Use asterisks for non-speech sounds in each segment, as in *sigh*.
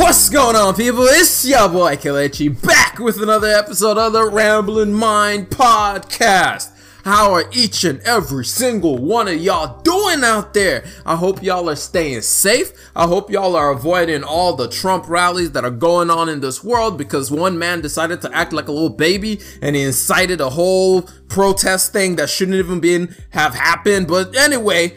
What's going on, people? It's your boy Kelechi back with another episode of the Rambling Mind Podcast. How are each and every single one of y'all doing out there? I hope y'all are staying safe. I hope y'all are avoiding all the Trump rallies that are going on in this world because one man decided to act like a little baby and he incited a whole protest thing that shouldn't even been have happened. But anyway,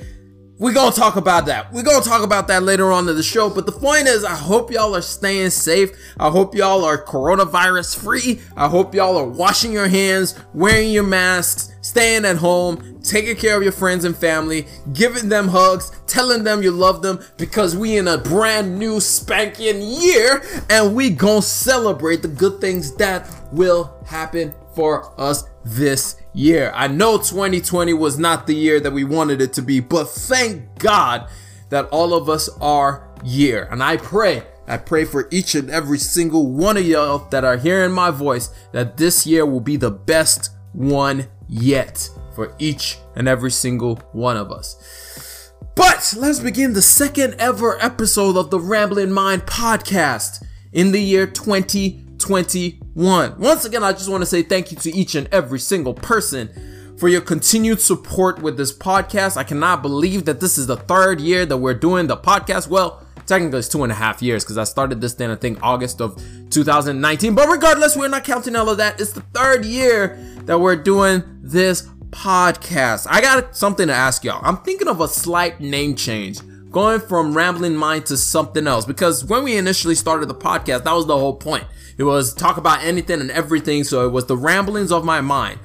we're gonna talk about that. We're gonna talk about that later on in the show. But the point is, I hope y'all are staying safe. I hope y'all are coronavirus free. I hope y'all are washing your hands, wearing your masks, staying at home, taking care of your friends and family, giving them hugs, telling them you love them because we in a brand new spanking year and we gonna celebrate the good things that will happen for us this year. I know 2020 was not the year that we wanted it to be, but thank God that all of us are here. And I pray, I pray for each and every single one of y'all that are hearing my voice that this year will be the best one yet for each and every single one of us. But let's begin the second ever episode of the Rambling Mind podcast in the year 2021. Once again, I just want to say thank you to each and every single person for your continued support with this podcast. I cannot believe that this is the third year that we're doing the podcast. Well, technically it's two and a half years because I started this then I think August of 2019. But regardless, we're not counting all of that. It's the third year that we're doing this podcast. I got something to ask y'all. I'm thinking of a slight name change. Going from Rambling Mind to something else because when we initially started the podcast, that was the whole point. It was talk about anything and everything, so it was the ramblings of my mind.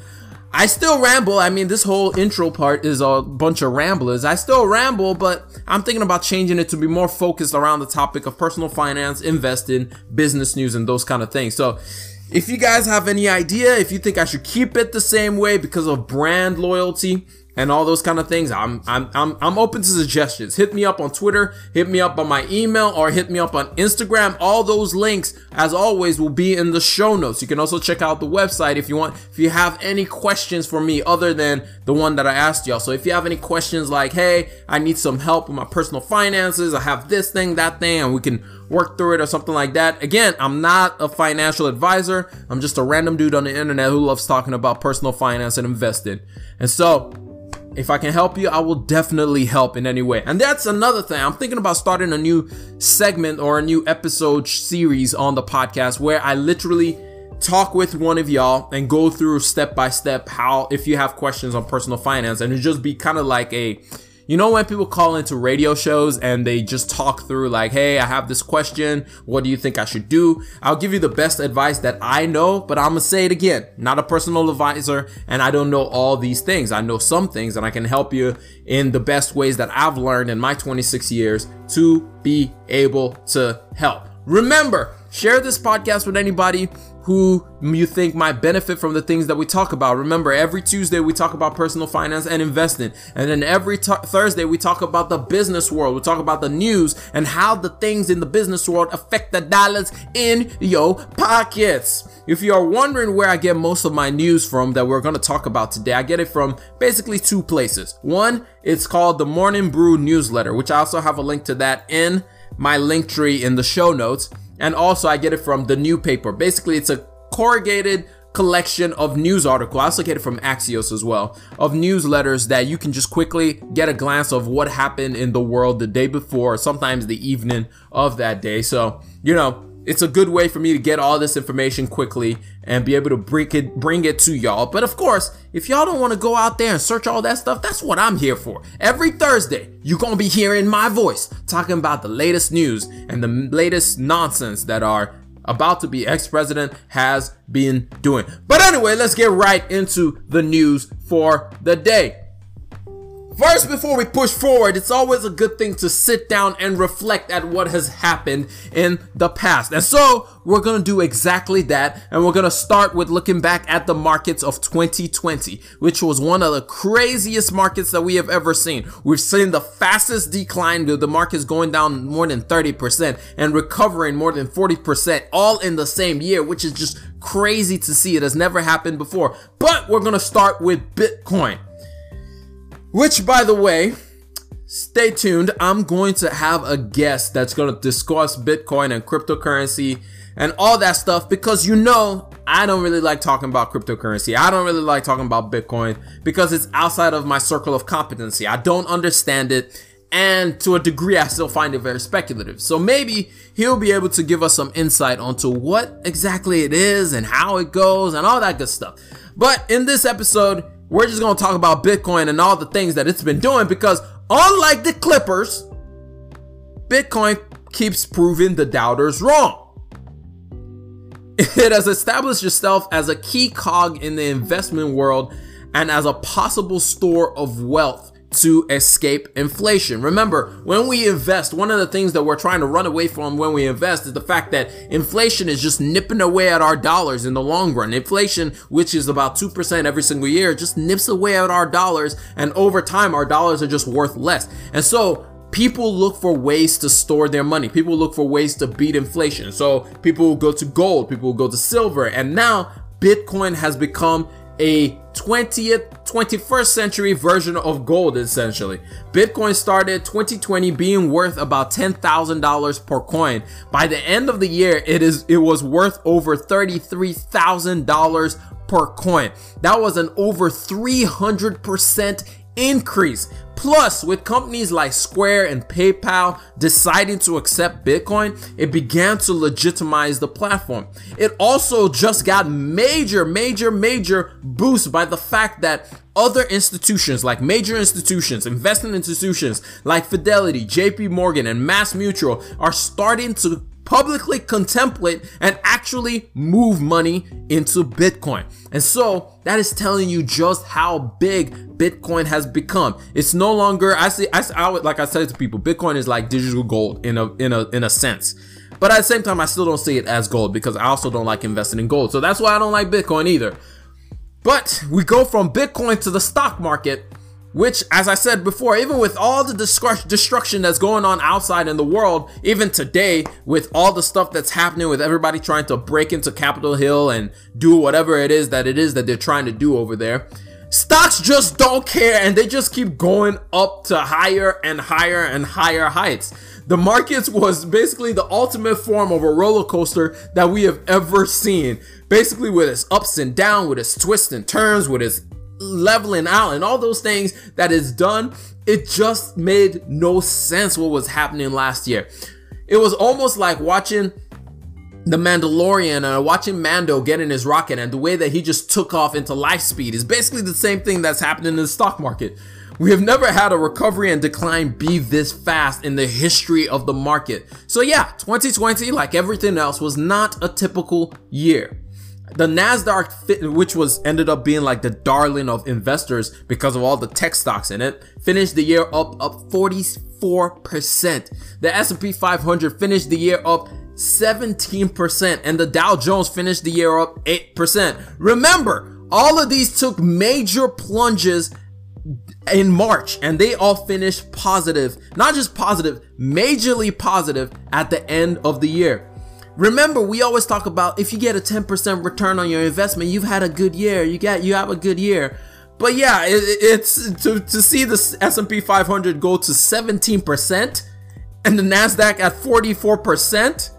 I still ramble. I mean, this whole intro part is a bunch of ramblers. I still ramble, but I'm thinking about changing it to be more focused around the topic of personal finance, investing, business news, and those kind of things. So, if you guys have any idea, if you think I should keep it the same way because of brand loyalty and all those kind of things, I'm I'm I'm I'm open to suggestions. Hit me up on Twitter, hit me up on my email, or hit me up on Instagram. All those links, as always, will be in the show notes. You can also check out the website if you want. If you have any questions for me other than the one that I asked y'all. So if you have any questions like, hey, I need some help with my personal finances, I have this thing, that thing, and we can work through it or something like that. Again, I'm not a financial advisor. I'm just a random dude on the internet who loves talking about personal finance and investing. And so, if I can help you, I will definitely help in any way. And that's another thing. I'm thinking about starting a new segment or a new episode series on the podcast where I literally talk with one of y'all and go through step by step how if you have questions on personal finance and it just be kind of like a you know when people call into radio shows and they just talk through like, hey, I have this question. What do you think I should do? I'll give you the best advice that I know, but I'm gonna say it again. Not a personal advisor, and I don't know all these things. I know some things, and I can help you in the best ways that I've learned in my 26 years to be able to help. Remember, share this podcast with anybody who you think might benefit from the things that we talk about. Remember, every Tuesday we talk about personal finance and investing. And then every t- Thursday we talk about the business world. We talk about the news and how the things in the business world affect the dollars in your pockets. If you are wondering where I get most of my news from that we're going to talk about today, I get it from basically two places. One, it's called the Morning Brew newsletter, which I also have a link to that in my link tree in the show notes. And also I get it from the new paper. Basically, it's a corrugated collection of news articles. I also get it from Axios as well, of newsletters that you can just quickly get a glance of what happened in the world the day before, sometimes the evening of that day. So, you know, it's a good way for me to get all this information quickly and be able to bring it bring it to y'all. But of course, if y'all don't want to go out there and search all that stuff, that's what I'm here for. Every Thursday, you're going to be hearing my voice talking about the latest news and the latest nonsense that are about to be ex-president has been doing. But anyway, let's get right into the news for the day. First, before we push forward, it's always a good thing to sit down and reflect at what has happened in the past. And so, we're gonna do exactly that. And we're gonna start with looking back at the markets of 2020, which was one of the craziest markets that we have ever seen. We've seen the fastest decline, the market's going down more than 30% and recovering more than 40%, all in the same year, which is just crazy to see. It has never happened before. But we're gonna start with Bitcoin. Which, by the way, stay tuned. I'm going to have a guest that's going to discuss Bitcoin and cryptocurrency and all that stuff because you know I don't really like talking about cryptocurrency. I don't really like talking about Bitcoin because it's outside of my circle of competency. I don't understand it and to a degree I still find it very speculative. So maybe he'll be able to give us some insight onto what exactly it is and how it goes and all that good stuff. But in this episode, we're just going to talk about Bitcoin and all the things that it's been doing because unlike the Clippers, Bitcoin keeps proving the doubters wrong. It has established itself as a key cog in the investment world and as a possible store of wealth to escape inflation. Remember, when we invest, one of the things that we're trying to run away from when we invest is the fact that inflation is just nipping away at our dollars in the long run. Inflation, which is about 2% every single year, just nips away at our dollars. And over time, our dollars are just worth less. And so people look for ways to store their money. People look for ways to beat inflation. So people will go to gold, people will go to silver. And now Bitcoin has become a 20th 21st century version of gold essentially. Bitcoin started 2020 being worth about $10,000 per coin. By the end of the year it is it was worth over $33,000 per coin. That was an over 300% increase. Plus, with companies like Square and PayPal deciding to accept Bitcoin, it began to legitimize the platform. It also just got major, major, major boost by the fact that other institutions like major institutions, investment institutions like Fidelity, JP Morgan, and Mass Mutual are starting to publicly contemplate and actually move money into Bitcoin. And so that is telling you just how big Bitcoin has become. It's no longer, I see, I, I would like I said to people, Bitcoin is like digital gold in a, in a, in a sense. But at the same time, I still don't see it as gold because I also don't like investing in gold. So that's why I don't like Bitcoin either. But we go from Bitcoin to the stock market which, as I said before, even with all the destruction that's going on outside in the world, even today, with all the stuff that's happening with everybody trying to break into Capitol Hill and do whatever it is that it is that they're trying to do over there, stocks just don't care and they just keep going up to higher and higher and higher heights. The markets was basically the ultimate form of a roller coaster that we have ever seen. Basically, with its ups and downs, with its twists and turns, with its leveling out and all those things that is done, it just made no sense what was happening last year. It was almost like watching the Mandalorian and watching Mando get in his rocket and the way that he just took off into life speed is basically the same thing that's happening in the stock market. We have never had a recovery and decline be this fast in the history of the market. So yeah, 2020, like everything else, was not a typical year the Nasdaq, which was ended up being like the darling of investors because of all the tech stocks in it, finished the year up up 44%. The S&P 500 finished the year up 17% and the Dow Jones finished the year up 8%. Remember, all of these took major plunges in March and they all finished positive, not just positive, majorly positive at the end of the year. Remember, we always talk about if you get a 10% return on your investment, you've had a good year. You got you have a good year. But yeah, it, it's to, to see the S&P 500 go to 17% and the Nasdaq at 44%,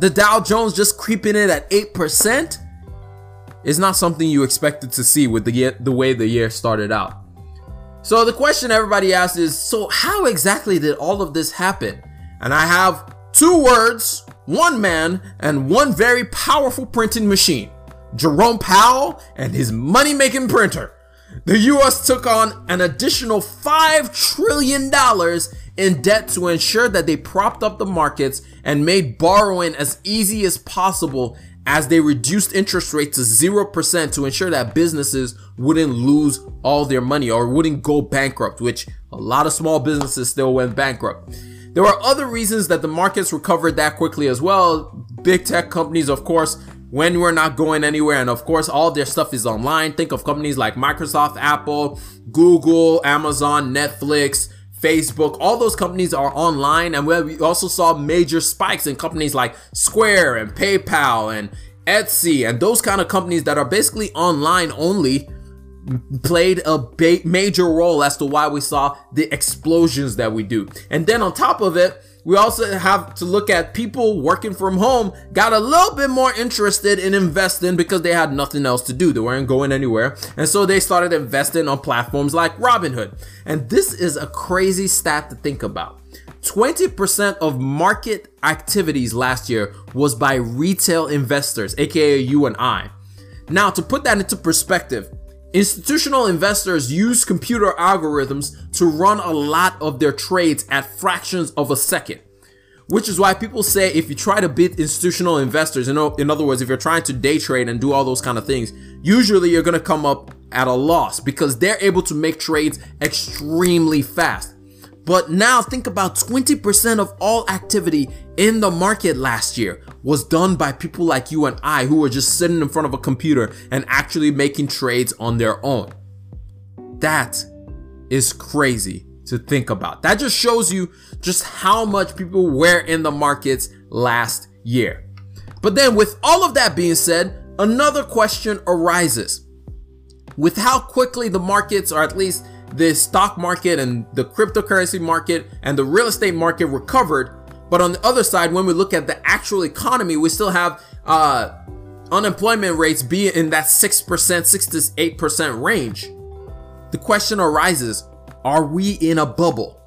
the Dow Jones just creeping in at 8% is not something you expected to see with the the way the year started out. So the question everybody asks is, so how exactly did all of this happen? And I have two words one man, and one very powerful printing machine Jerome Powell and his money making printer. The US took on an additional $5 trillion in debt to ensure that they propped up the markets and made borrowing as easy as possible as they reduced interest rates to 0% to ensure that businesses wouldn't lose all their money or wouldn't go bankrupt, which a lot of small businesses still went bankrupt. There were other reasons that the markets recovered that quickly as well. Big tech companies, of course, when we're not going anywhere, and of course, all their stuff is online. Think of companies like Microsoft, Apple, Google, Amazon, Netflix, Facebook, all those companies are online. And we also saw major spikes in companies like Square and PayPal and Etsy and those kind of companies that are basically online only played a ba- major role as to why we saw the explosions that we do. And then on top of it, we also have to look at people working from home got a little bit more interested in investing because they had nothing else to do. They weren't going anywhere. And so they started investing on platforms like Robinhood. And this is a crazy stat to think about. 20% of market activities last year was by retail investors, aka you and I. Now, to put that into perspective, institutional investors use computer algorithms to run a lot of their trades at fractions of a second. Which is why people say if you try to beat institutional investors, know, in other words, if you're trying to day trade and do all those kind of things, usually you're gonna come up at a loss because they're able to make trades extremely fast. But now think about 20% of all activity in the market last year was done by people like you and I who were just sitting in front of a computer and actually making trades on their own. That is crazy to think about. That just shows you just how much people were in the markets last year. But then with all of that being said, another question arises. With how quickly the markets, or at least the stock market and the cryptocurrency market and the real estate market recovered. But on the other side, when we look at the actual economy, we still have uh, unemployment rates be in that 6%, 6 to 8% range. The question arises are we in a bubble?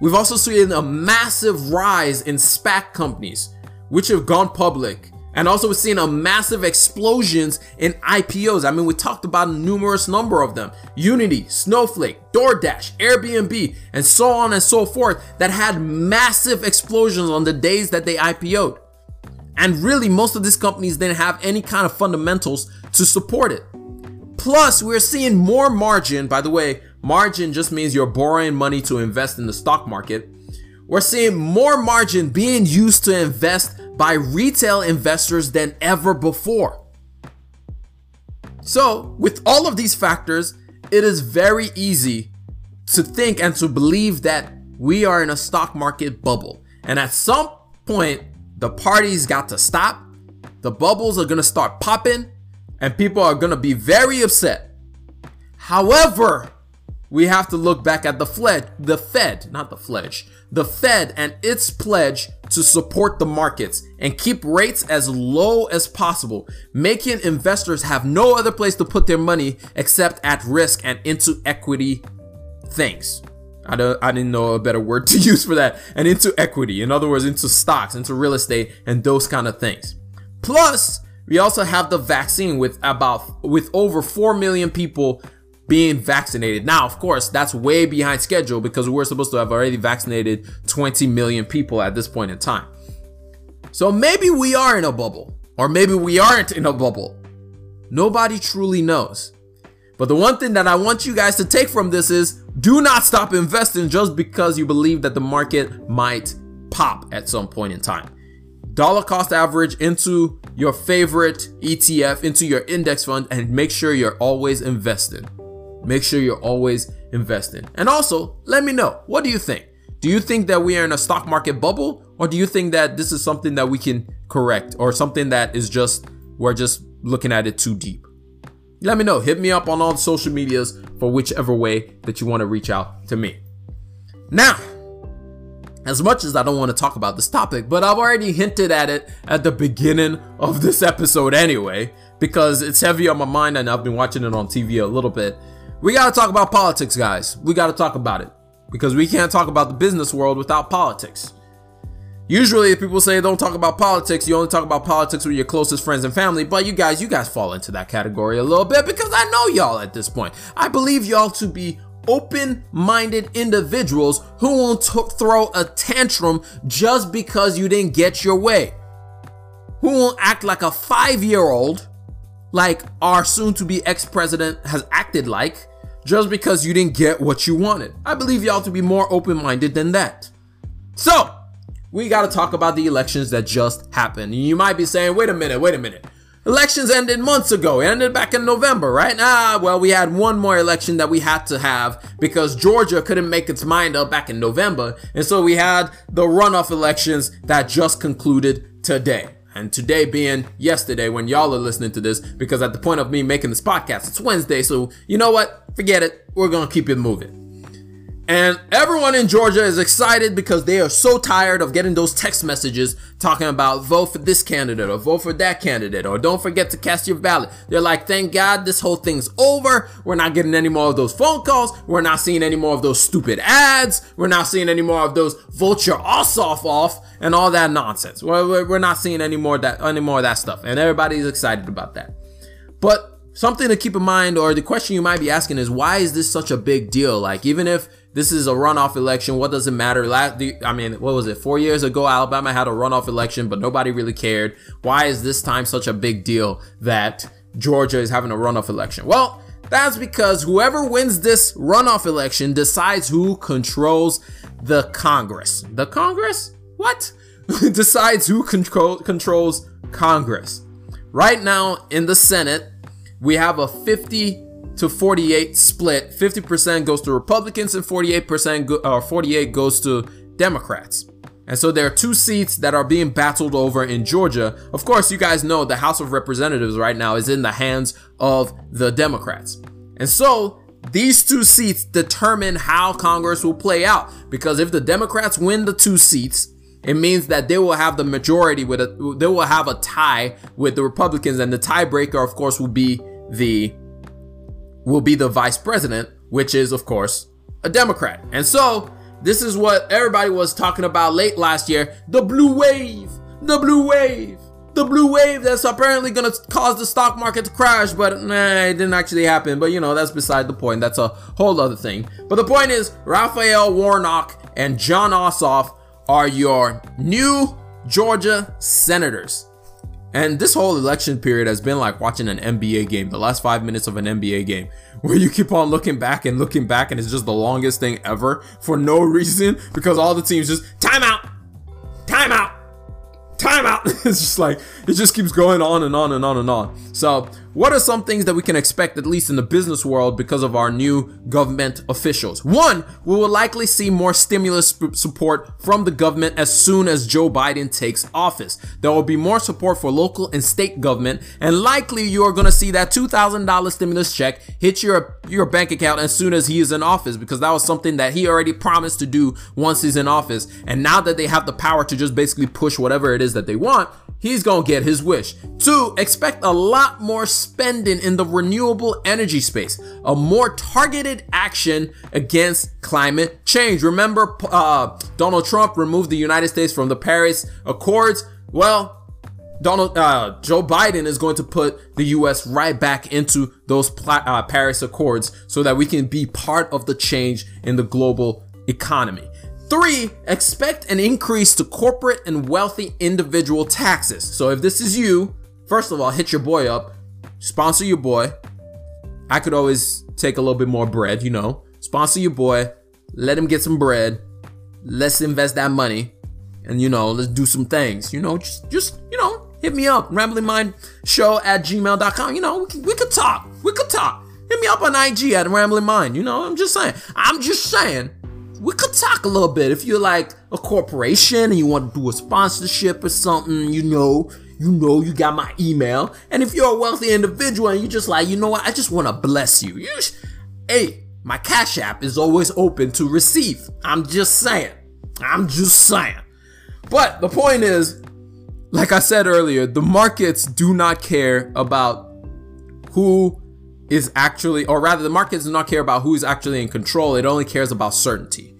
We've also seen a massive rise in SPAC companies, which have gone public and also we're seeing a massive explosions in IPOs. I mean, we talked about a numerous number of them. Unity, Snowflake, DoorDash, Airbnb, and so on and so forth that had massive explosions on the days that they IPO'd. And really, most of these companies didn't have any kind of fundamentals to support it. Plus, we're seeing more margin. By the way, margin just means you're borrowing money to invest in the stock market. We're seeing more margin being used to invest by retail investors than ever before. So, with all of these factors, it is very easy to think and to believe that we are in a stock market bubble. And at some point, the parties got to stop, the bubbles are gonna start popping, and people are gonna be very upset. However, we have to look back at the Fed, the Fed, not the Fledge, the Fed and its pledge to support the markets and keep rates as low as possible, making investors have no other place to put their money except at risk and into equity things. I, don't, I didn't know a better word *laughs* to use for that. And into equity, in other words, into stocks, into real estate, and those kind of things. Plus, we also have the vaccine with about with over 4 million people being vaccinated. Now, of course, that's way behind schedule because we're supposed to have already vaccinated 20 million people at this point in time. So maybe we are in a bubble, or maybe we aren't in a bubble. Nobody truly knows. But the one thing that I want you guys to take from this is do not stop investing just because you believe that the market might pop at some point in time. Dollar cost average into your favorite ETF, into your index fund, and make sure you're always invested. Make sure you're always investing. And also, let me know what do you think? Do you think that we are in a stock market bubble, or do you think that this is something that we can correct, or something that is just we're just looking at it too deep? Let me know. Hit me up on all the social medias for whichever way that you want to reach out to me. Now, as much as I don't want to talk about this topic, but I've already hinted at it at the beginning of this episode anyway, because it's heavy on my mind and I've been watching it on TV a little bit. We got to talk about politics, guys. We got to talk about it because we can't talk about the business world without politics. Usually, if people say don't talk about politics, you only talk about politics with your closest friends and family. But you guys, you guys fall into that category a little bit because I know y'all at this point. I believe y'all to be open minded individuals who won't t- throw a tantrum just because you didn't get your way. Who won't act like a five year old, like our soon to be ex president has acted like, just because you didn't get what you wanted. I believe y'all to be more open minded than that. So, we got to talk about the elections that just happened. You might be saying, wait a minute, wait a minute. Elections ended months ago. It ended back in November, right? Ah, well, we had one more election that we had to have because Georgia couldn't make its mind up back in November. And so we had the runoff elections that just concluded today. And today being yesterday when y'all are listening to this, because at the point of me making this podcast, it's Wednesday. So you know what? Forget it. We're to keep it moving. And everyone in Georgia is excited because they are so tired of getting those text messages talking about vote for this candidate or vote for that candidate or don't forget to cast your ballot. They're like, thank God this whole thing's over. We're not getting any more of those phone calls. We're not seeing any more of those stupid ads. We're not seeing any more of those vote your ass off off and all that nonsense. We're, we're not seeing any more that, any more of that stuff. And everybody's excited about that. But something to keep in mind or the question you might be asking is why is this such a big deal? Like even if this is a runoff election. What does it matter? Last, I mean, what was it? Four years ago, Alabama had a runoff election, but nobody really cared. Why is this time such a big deal that Georgia is having a runoff election? Well, that's because whoever wins this runoff election decides who controls the Congress. The Congress? What? *laughs* decides who control, controls Congress. Right now in the Senate, we have a 50 to 48 split. 50% goes to Republicans and 48% go, or 48 goes to Democrats. And so there are two seats that are being battled over in Georgia. Of course, you guys know the House of Representatives right now is in the hands of the Democrats. And so these two seats determine how Congress will play out. Because if the Democrats win the two seats, it means that they will have the majority with a, they will have a tie with the Republicans and the tiebreaker of course will be the will be the vice president, which is, of course, a Democrat. And so, this is what everybody was talking about late last year the blue wave, the blue wave, the blue wave that's apparently to cause the stock market to crash, but nah, it didn't actually happen. But you know, that's beside the point. That's a whole other thing. But the point is, Raphael Warnock and Jon Ossoff are your new Georgia senators. And this whole election period has been like watching an NBA game, the last five minutes of an NBA game, where you keep on looking back and looking back, and it's just the longest thing ever for no reason because all the teams just timeout, timeout, timeout. *laughs* it's just like it just keeps going on and on and on and on. So what are some things that we can expect, at least in the business world, because of our new government officials? One, we will likely see more stimulus support from the government as soon as Joe Biden takes office. There will be more support for local and state government, and likely you are going to see that $2,000 stimulus check hit your, your bank account as soon as he is in office, because that was something that he already promised to do once he's in office. And now that they have the power to just basically push whatever it is that they want, he's gonna get his wish. Two, expect a lot more spending in the renewable energy space, a more targeted action against climate change. Remember, uh, Donald Trump removed the United States from the Paris Accords. Well, Donald uh, Joe Biden is going to put the U.S. right back into those uh, Paris Accords so that we can be part of the change in the global economy. Three, expect an increase to corporate and wealthy individual taxes. So if this is you, first of all, hit your boy up, sponsor your boy. I could always take a little bit more bread, you know. Sponsor your boy, let him get some bread. Let's invest that money. And you know, let's do some things. You know, just just, you know, hit me up. Rambling Mind Show at gmail.com. You know, we, can, we could talk. We could talk. Hit me up on IG at Rambling Mind. You know, I'm just saying. I'm just saying we could talk a little bit. If you're like a corporation and you want to do a sponsorship or something, you know, you know, you got my email. And if you're a wealthy individual and you just like, you know what, I just want to bless you. You, sh- hey, my Cash App is always open to receive. I'm just saying. I'm just saying. But the point is, like I said earlier, the markets do not care about who is actually, or rather, the markets do not care about who is actually in control. It only cares about certainty.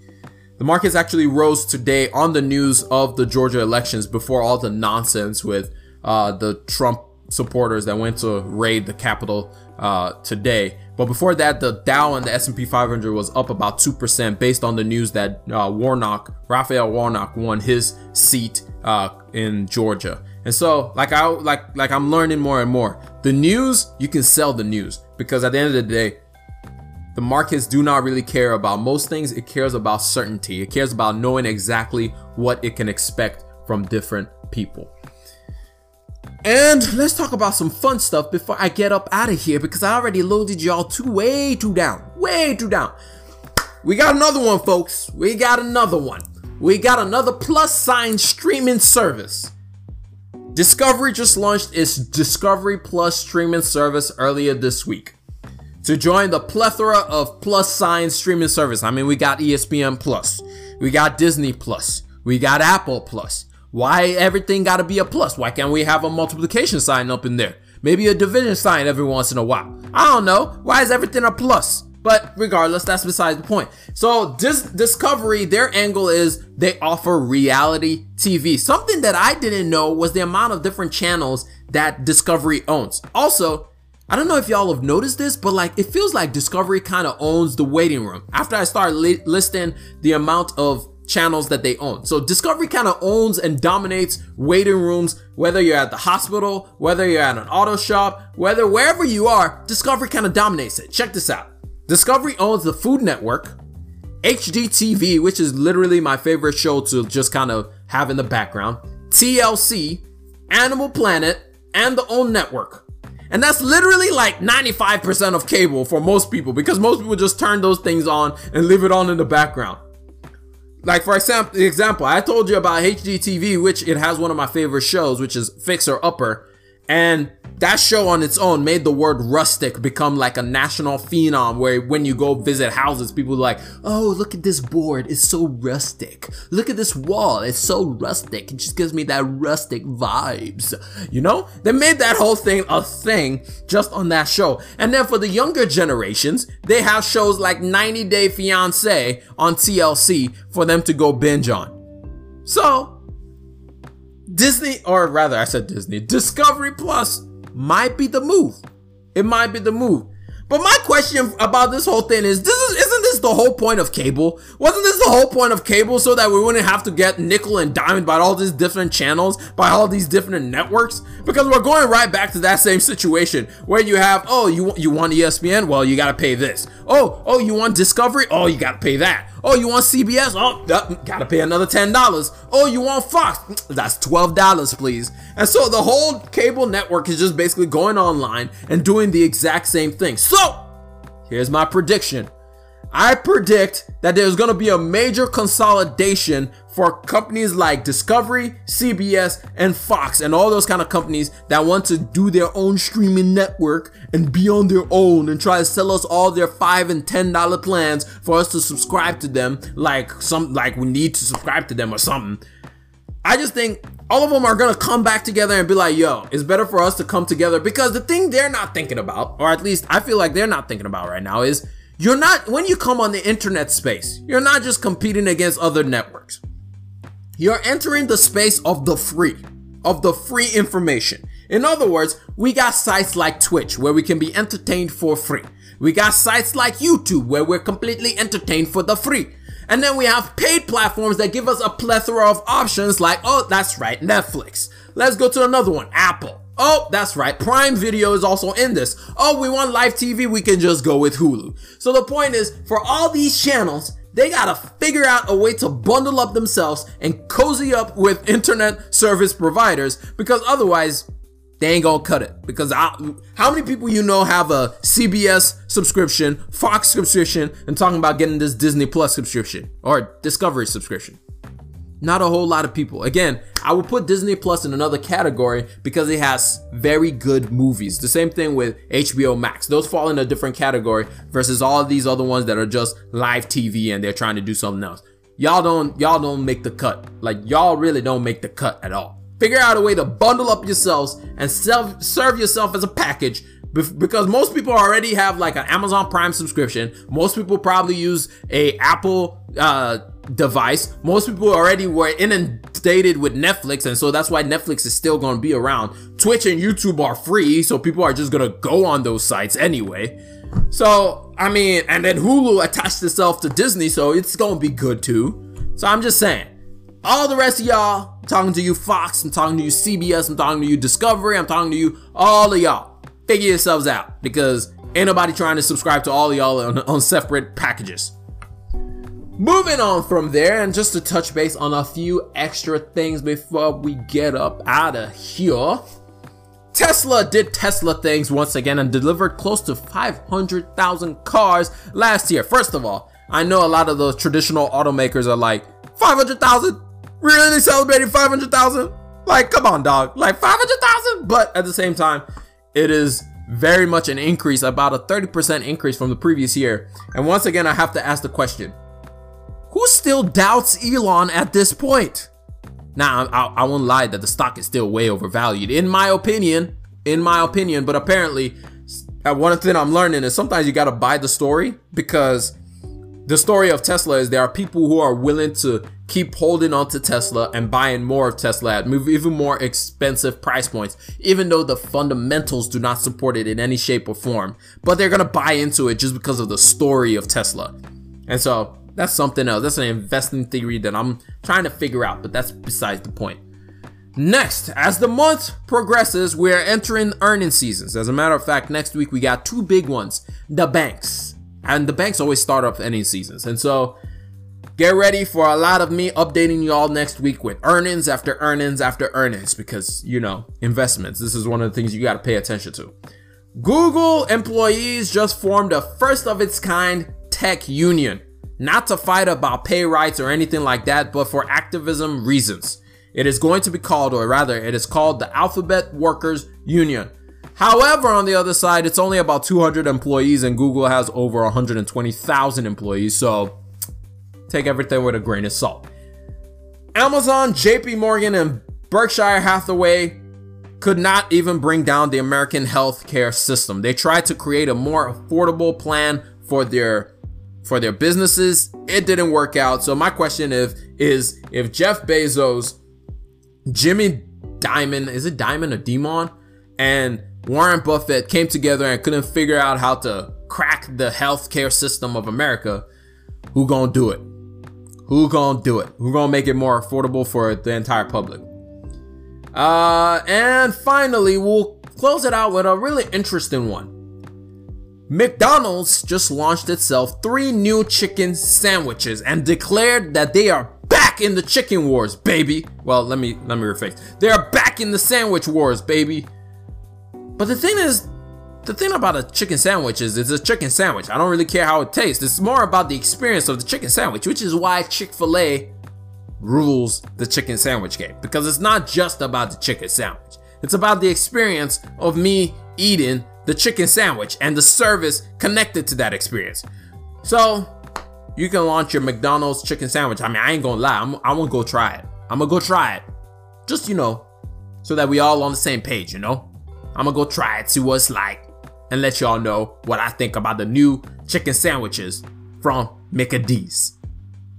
The markets actually rose today on the news of the Georgia elections before all the nonsense with uh, the Trump supporters that went to raid the Capitol uh, today. But before that, the Dow and the S&P 500 was up about 2% based on the news that uh, Warnock, Raphael Warnock won his seat uh, in Georgia. And so, like I like like I'm learning more and more. The news, you can sell the news because at the end of the day, the markets do not really care about most things. It cares about certainty. It cares about knowing exactly what it can expect from different people. And let's talk about some fun stuff before I get up out of here because I already loaded y'all too way too down. Way too down. We got another one, folks. We got another one. We got another plus sign streaming service Discovery just launched its Discovery Plus streaming service earlier this week. To join the plethora of plus sign streaming service, I mean, we got ESPN Plus, we got Disney Plus, we got Apple Plus. Why everything gotta be a plus? Why can't we have a multiplication sign up in there? Maybe a division sign every once in a while. I don't know. Why is everything a plus? But regardless, that's beside the point. So Dis- Discovery, their angle is they offer reality TV. Something that I didn't know was the amount of different channels that Discovery owns. Also, I don't know if y'all have noticed this, but like it feels like Discovery kind of owns the waiting room. After I start li- listing the amount of channels that they own. So Discovery kind of owns and dominates waiting rooms, whether you're at the hospital, whether you're at an auto shop, whether wherever you are, Discovery kind of dominates it. Check this out. Discovery owns the Food Network, HGTV, which is literally my favorite show to just kind of have in the background, TLC, Animal Planet, and the OWN network. And that's literally like 95% of cable for most people because most people just turn those things on and leave it on in the background. Like for example, I told you about HGTV, which it has one of my favorite shows, which is Fixer Upper. And that show on its own made the word rustic become like a national phenom where when you go visit houses, people are like, oh, look at this board. It's so rustic. Look at this wall. It's so rustic. It just gives me that rustic vibes. You know? They made that whole thing a thing just on that show. And then for the younger generations, they have shows like 90 Day Fiancé on TLC for them to go binge on. So, Disney, or rather, I said Disney, Discovery Plus might be the move. It might be the move. But my question about this whole thing is, this is, the whole point of cable? Wasn't this the whole point of cable so that we wouldn't have to get nickel and diamond by all these different channels, by all these different networks? Because we're going right back to that same situation where you have, oh, you, you want ESPN? Well, you gotta pay this. Oh, oh, you want Discovery? Oh, you gotta pay that. Oh, you want CBS? Oh, gotta pay another $10. Oh, you want Fox? That's $12, please. And so the whole cable network is just basically going online and doing the exact same thing. So, here's my prediction. I predict that there's going to be a major consolidation for companies like Discovery, CBS, and Fox, and all those kind of companies that want to do their own streaming network and be on their own and try to sell us all their five and ten dollar plans for us to subscribe to them, like some like we need to subscribe to them or something. I just think all of them are gonna come back together and be like, yo, it's better for us to come together because the thing they're not thinking about, or at least I feel like they're not thinking about right now, is you're not, when you come on the internet space, you're not just competing against other networks. You're entering the space of the free, of the free information. In other words, we got sites like Twitch where we can be entertained for free. We got sites like YouTube where we're completely entertained for the free. And then we have paid platforms that give us a plethora of options like, oh, that's right, Netflix. Let's go to another one, Apple. Oh, that's right. Prime Video is also in this. Oh, we want live TV. We can just go with Hulu. So the point is, for all these channels, they gotta figure out a way to bundle up themselves and cozy up with internet service providers because otherwise, they ain't gonna cut it. Because I, how many people you know have a CBS subscription, Fox subscription, and talking about getting this Disney Plus subscription or Discovery subscription? Not a whole lot of people. Again, I would put Disney Plus in another category because it has very good movies. The same thing with HBO Max. Those fall in a different category versus all these other ones that are just live TV and they're trying to do something else. Y'all don't y'all don't make the cut. Like y'all really don't make the cut at all. Figure out a way to bundle up yourselves and self serve yourself as a package because most people already have like an Amazon Prime subscription. Most people probably use a Apple uh, device. Most people already were inundated with Netflix, and so that's why Netflix is still going to be around. Twitch and YouTube are free, so people are just going to go on those sites anyway. So, I mean, and then Hulu attached itself to Disney, so it's going to be good too. So I'm just saying, all the rest of y'all, I'm talking to you Fox, I'm talking to you CBS, I'm talking to you Discovery, I'm talking to you, all of y'all, figure yourselves out because ain't nobody trying to subscribe to all of y'all on, on separate packages. Moving on from there, and just to touch base on a few extra things before we get up out of here. Tesla did Tesla things once again and delivered close to 500,000 cars last year. First of all, I know a lot of those traditional automakers are like, 500,000? Really celebrating 500,000? Like, come on, dog. Like 500,000? But at the same time, it is very much an increase, about a 30% increase from the previous year. And once again, I have to ask the question who still doubts Elon at this point? Now, I, I, won't lie that the stock is still way overvalued, in my opinion. In my opinion, but apparently, uh, one thing I'm learning is sometimes you gotta buy the story because the story of Tesla is there are people who are willing to keep holding on to Tesla and buying more of Tesla at even more expensive price points, even though the fundamentals do not support it in any shape or form. But they're gonna buy into it just because of the story of Tesla. And so that's something else. That's an investing theory that I'm trying to figure out, but that's besides the point. Next, as the month progresses, we are entering earning seasons. As a matter of fact, next week we got two big ones the banks. And the banks always start up any seasons. And so get ready for a lot of me updating you all next week with earnings after earnings after earnings because, you know, investments. This is one of the things you got to pay attention to. Google employees just formed a first of its kind tech union. Not to fight about pay rights or anything like that, but for activism reasons. It is going to be called, or rather, it is called the Alphabet Workers Union. However, on the other side, it's only about 200 employees and Google has over 120,000 employees, so take everything with a grain of salt. Amazon, JP Morgan, and Berkshire Hathaway could not even bring down the American healthcare system. They tried to create a more affordable plan for their for their businesses. It didn't work out. So my question is is if Jeff Bezos, Jimmy Diamond, is it Diamond or Demon, and Warren Buffett came together and couldn't figure out how to crack the healthcare system of America, who gonna do it? Who gonna do it? Who gonna make it more affordable for the entire public? Uh, and finally, we'll close it out with a really interesting one. McDonald's just launched itself three new chicken sandwiches and declared that they are back in the chicken wars, baby. Well, let me let me rephrase. They are back in the sandwich wars, baby. But the thing is, the thing about a chicken sandwich is it's a chicken sandwich. I don't really care how it tastes. It's more about the experience of the chicken sandwich, which is why Chick-fil-A rules the chicken sandwich game. Because it's not just about the chicken sandwich. It's about the experience of me eating the chicken sandwich and the service connected to that experience. So, you can launch your McDonald's chicken sandwich. I mean, I ain't gonna lie, I'm, I'm gonna go try it. I'm gonna go try it. Just, you know, so that we all on the same page, you know? I'm gonna go try it, see what it's like, and let y'all know what I think about the new chicken sandwiches from McDee's,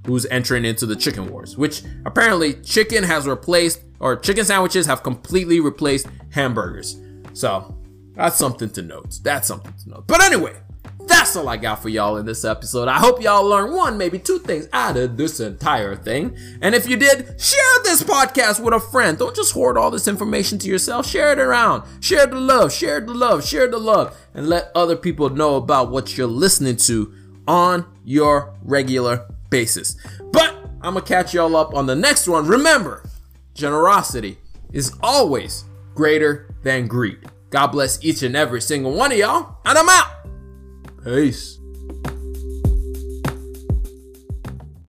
who's entering into the chicken wars, which apparently chicken has replaced, or chicken sandwiches have completely replaced hamburgers. So that's something to note. That's something to note. But anyway, that's all I got for y'all in this episode. I hope y'all learned one, maybe two things out of this entire thing. And if you did, share this podcast with a friend. Don't just hoard all this information to yourself. Share it around. Share the love. Share the love. Share the love. And let other people know about what you're listening to on your regular basis. But I'm going to catch y'all up on the next one. Remember, generosity is always greater than greed. God bless each and every single one of y'all, and I'm out. Peace.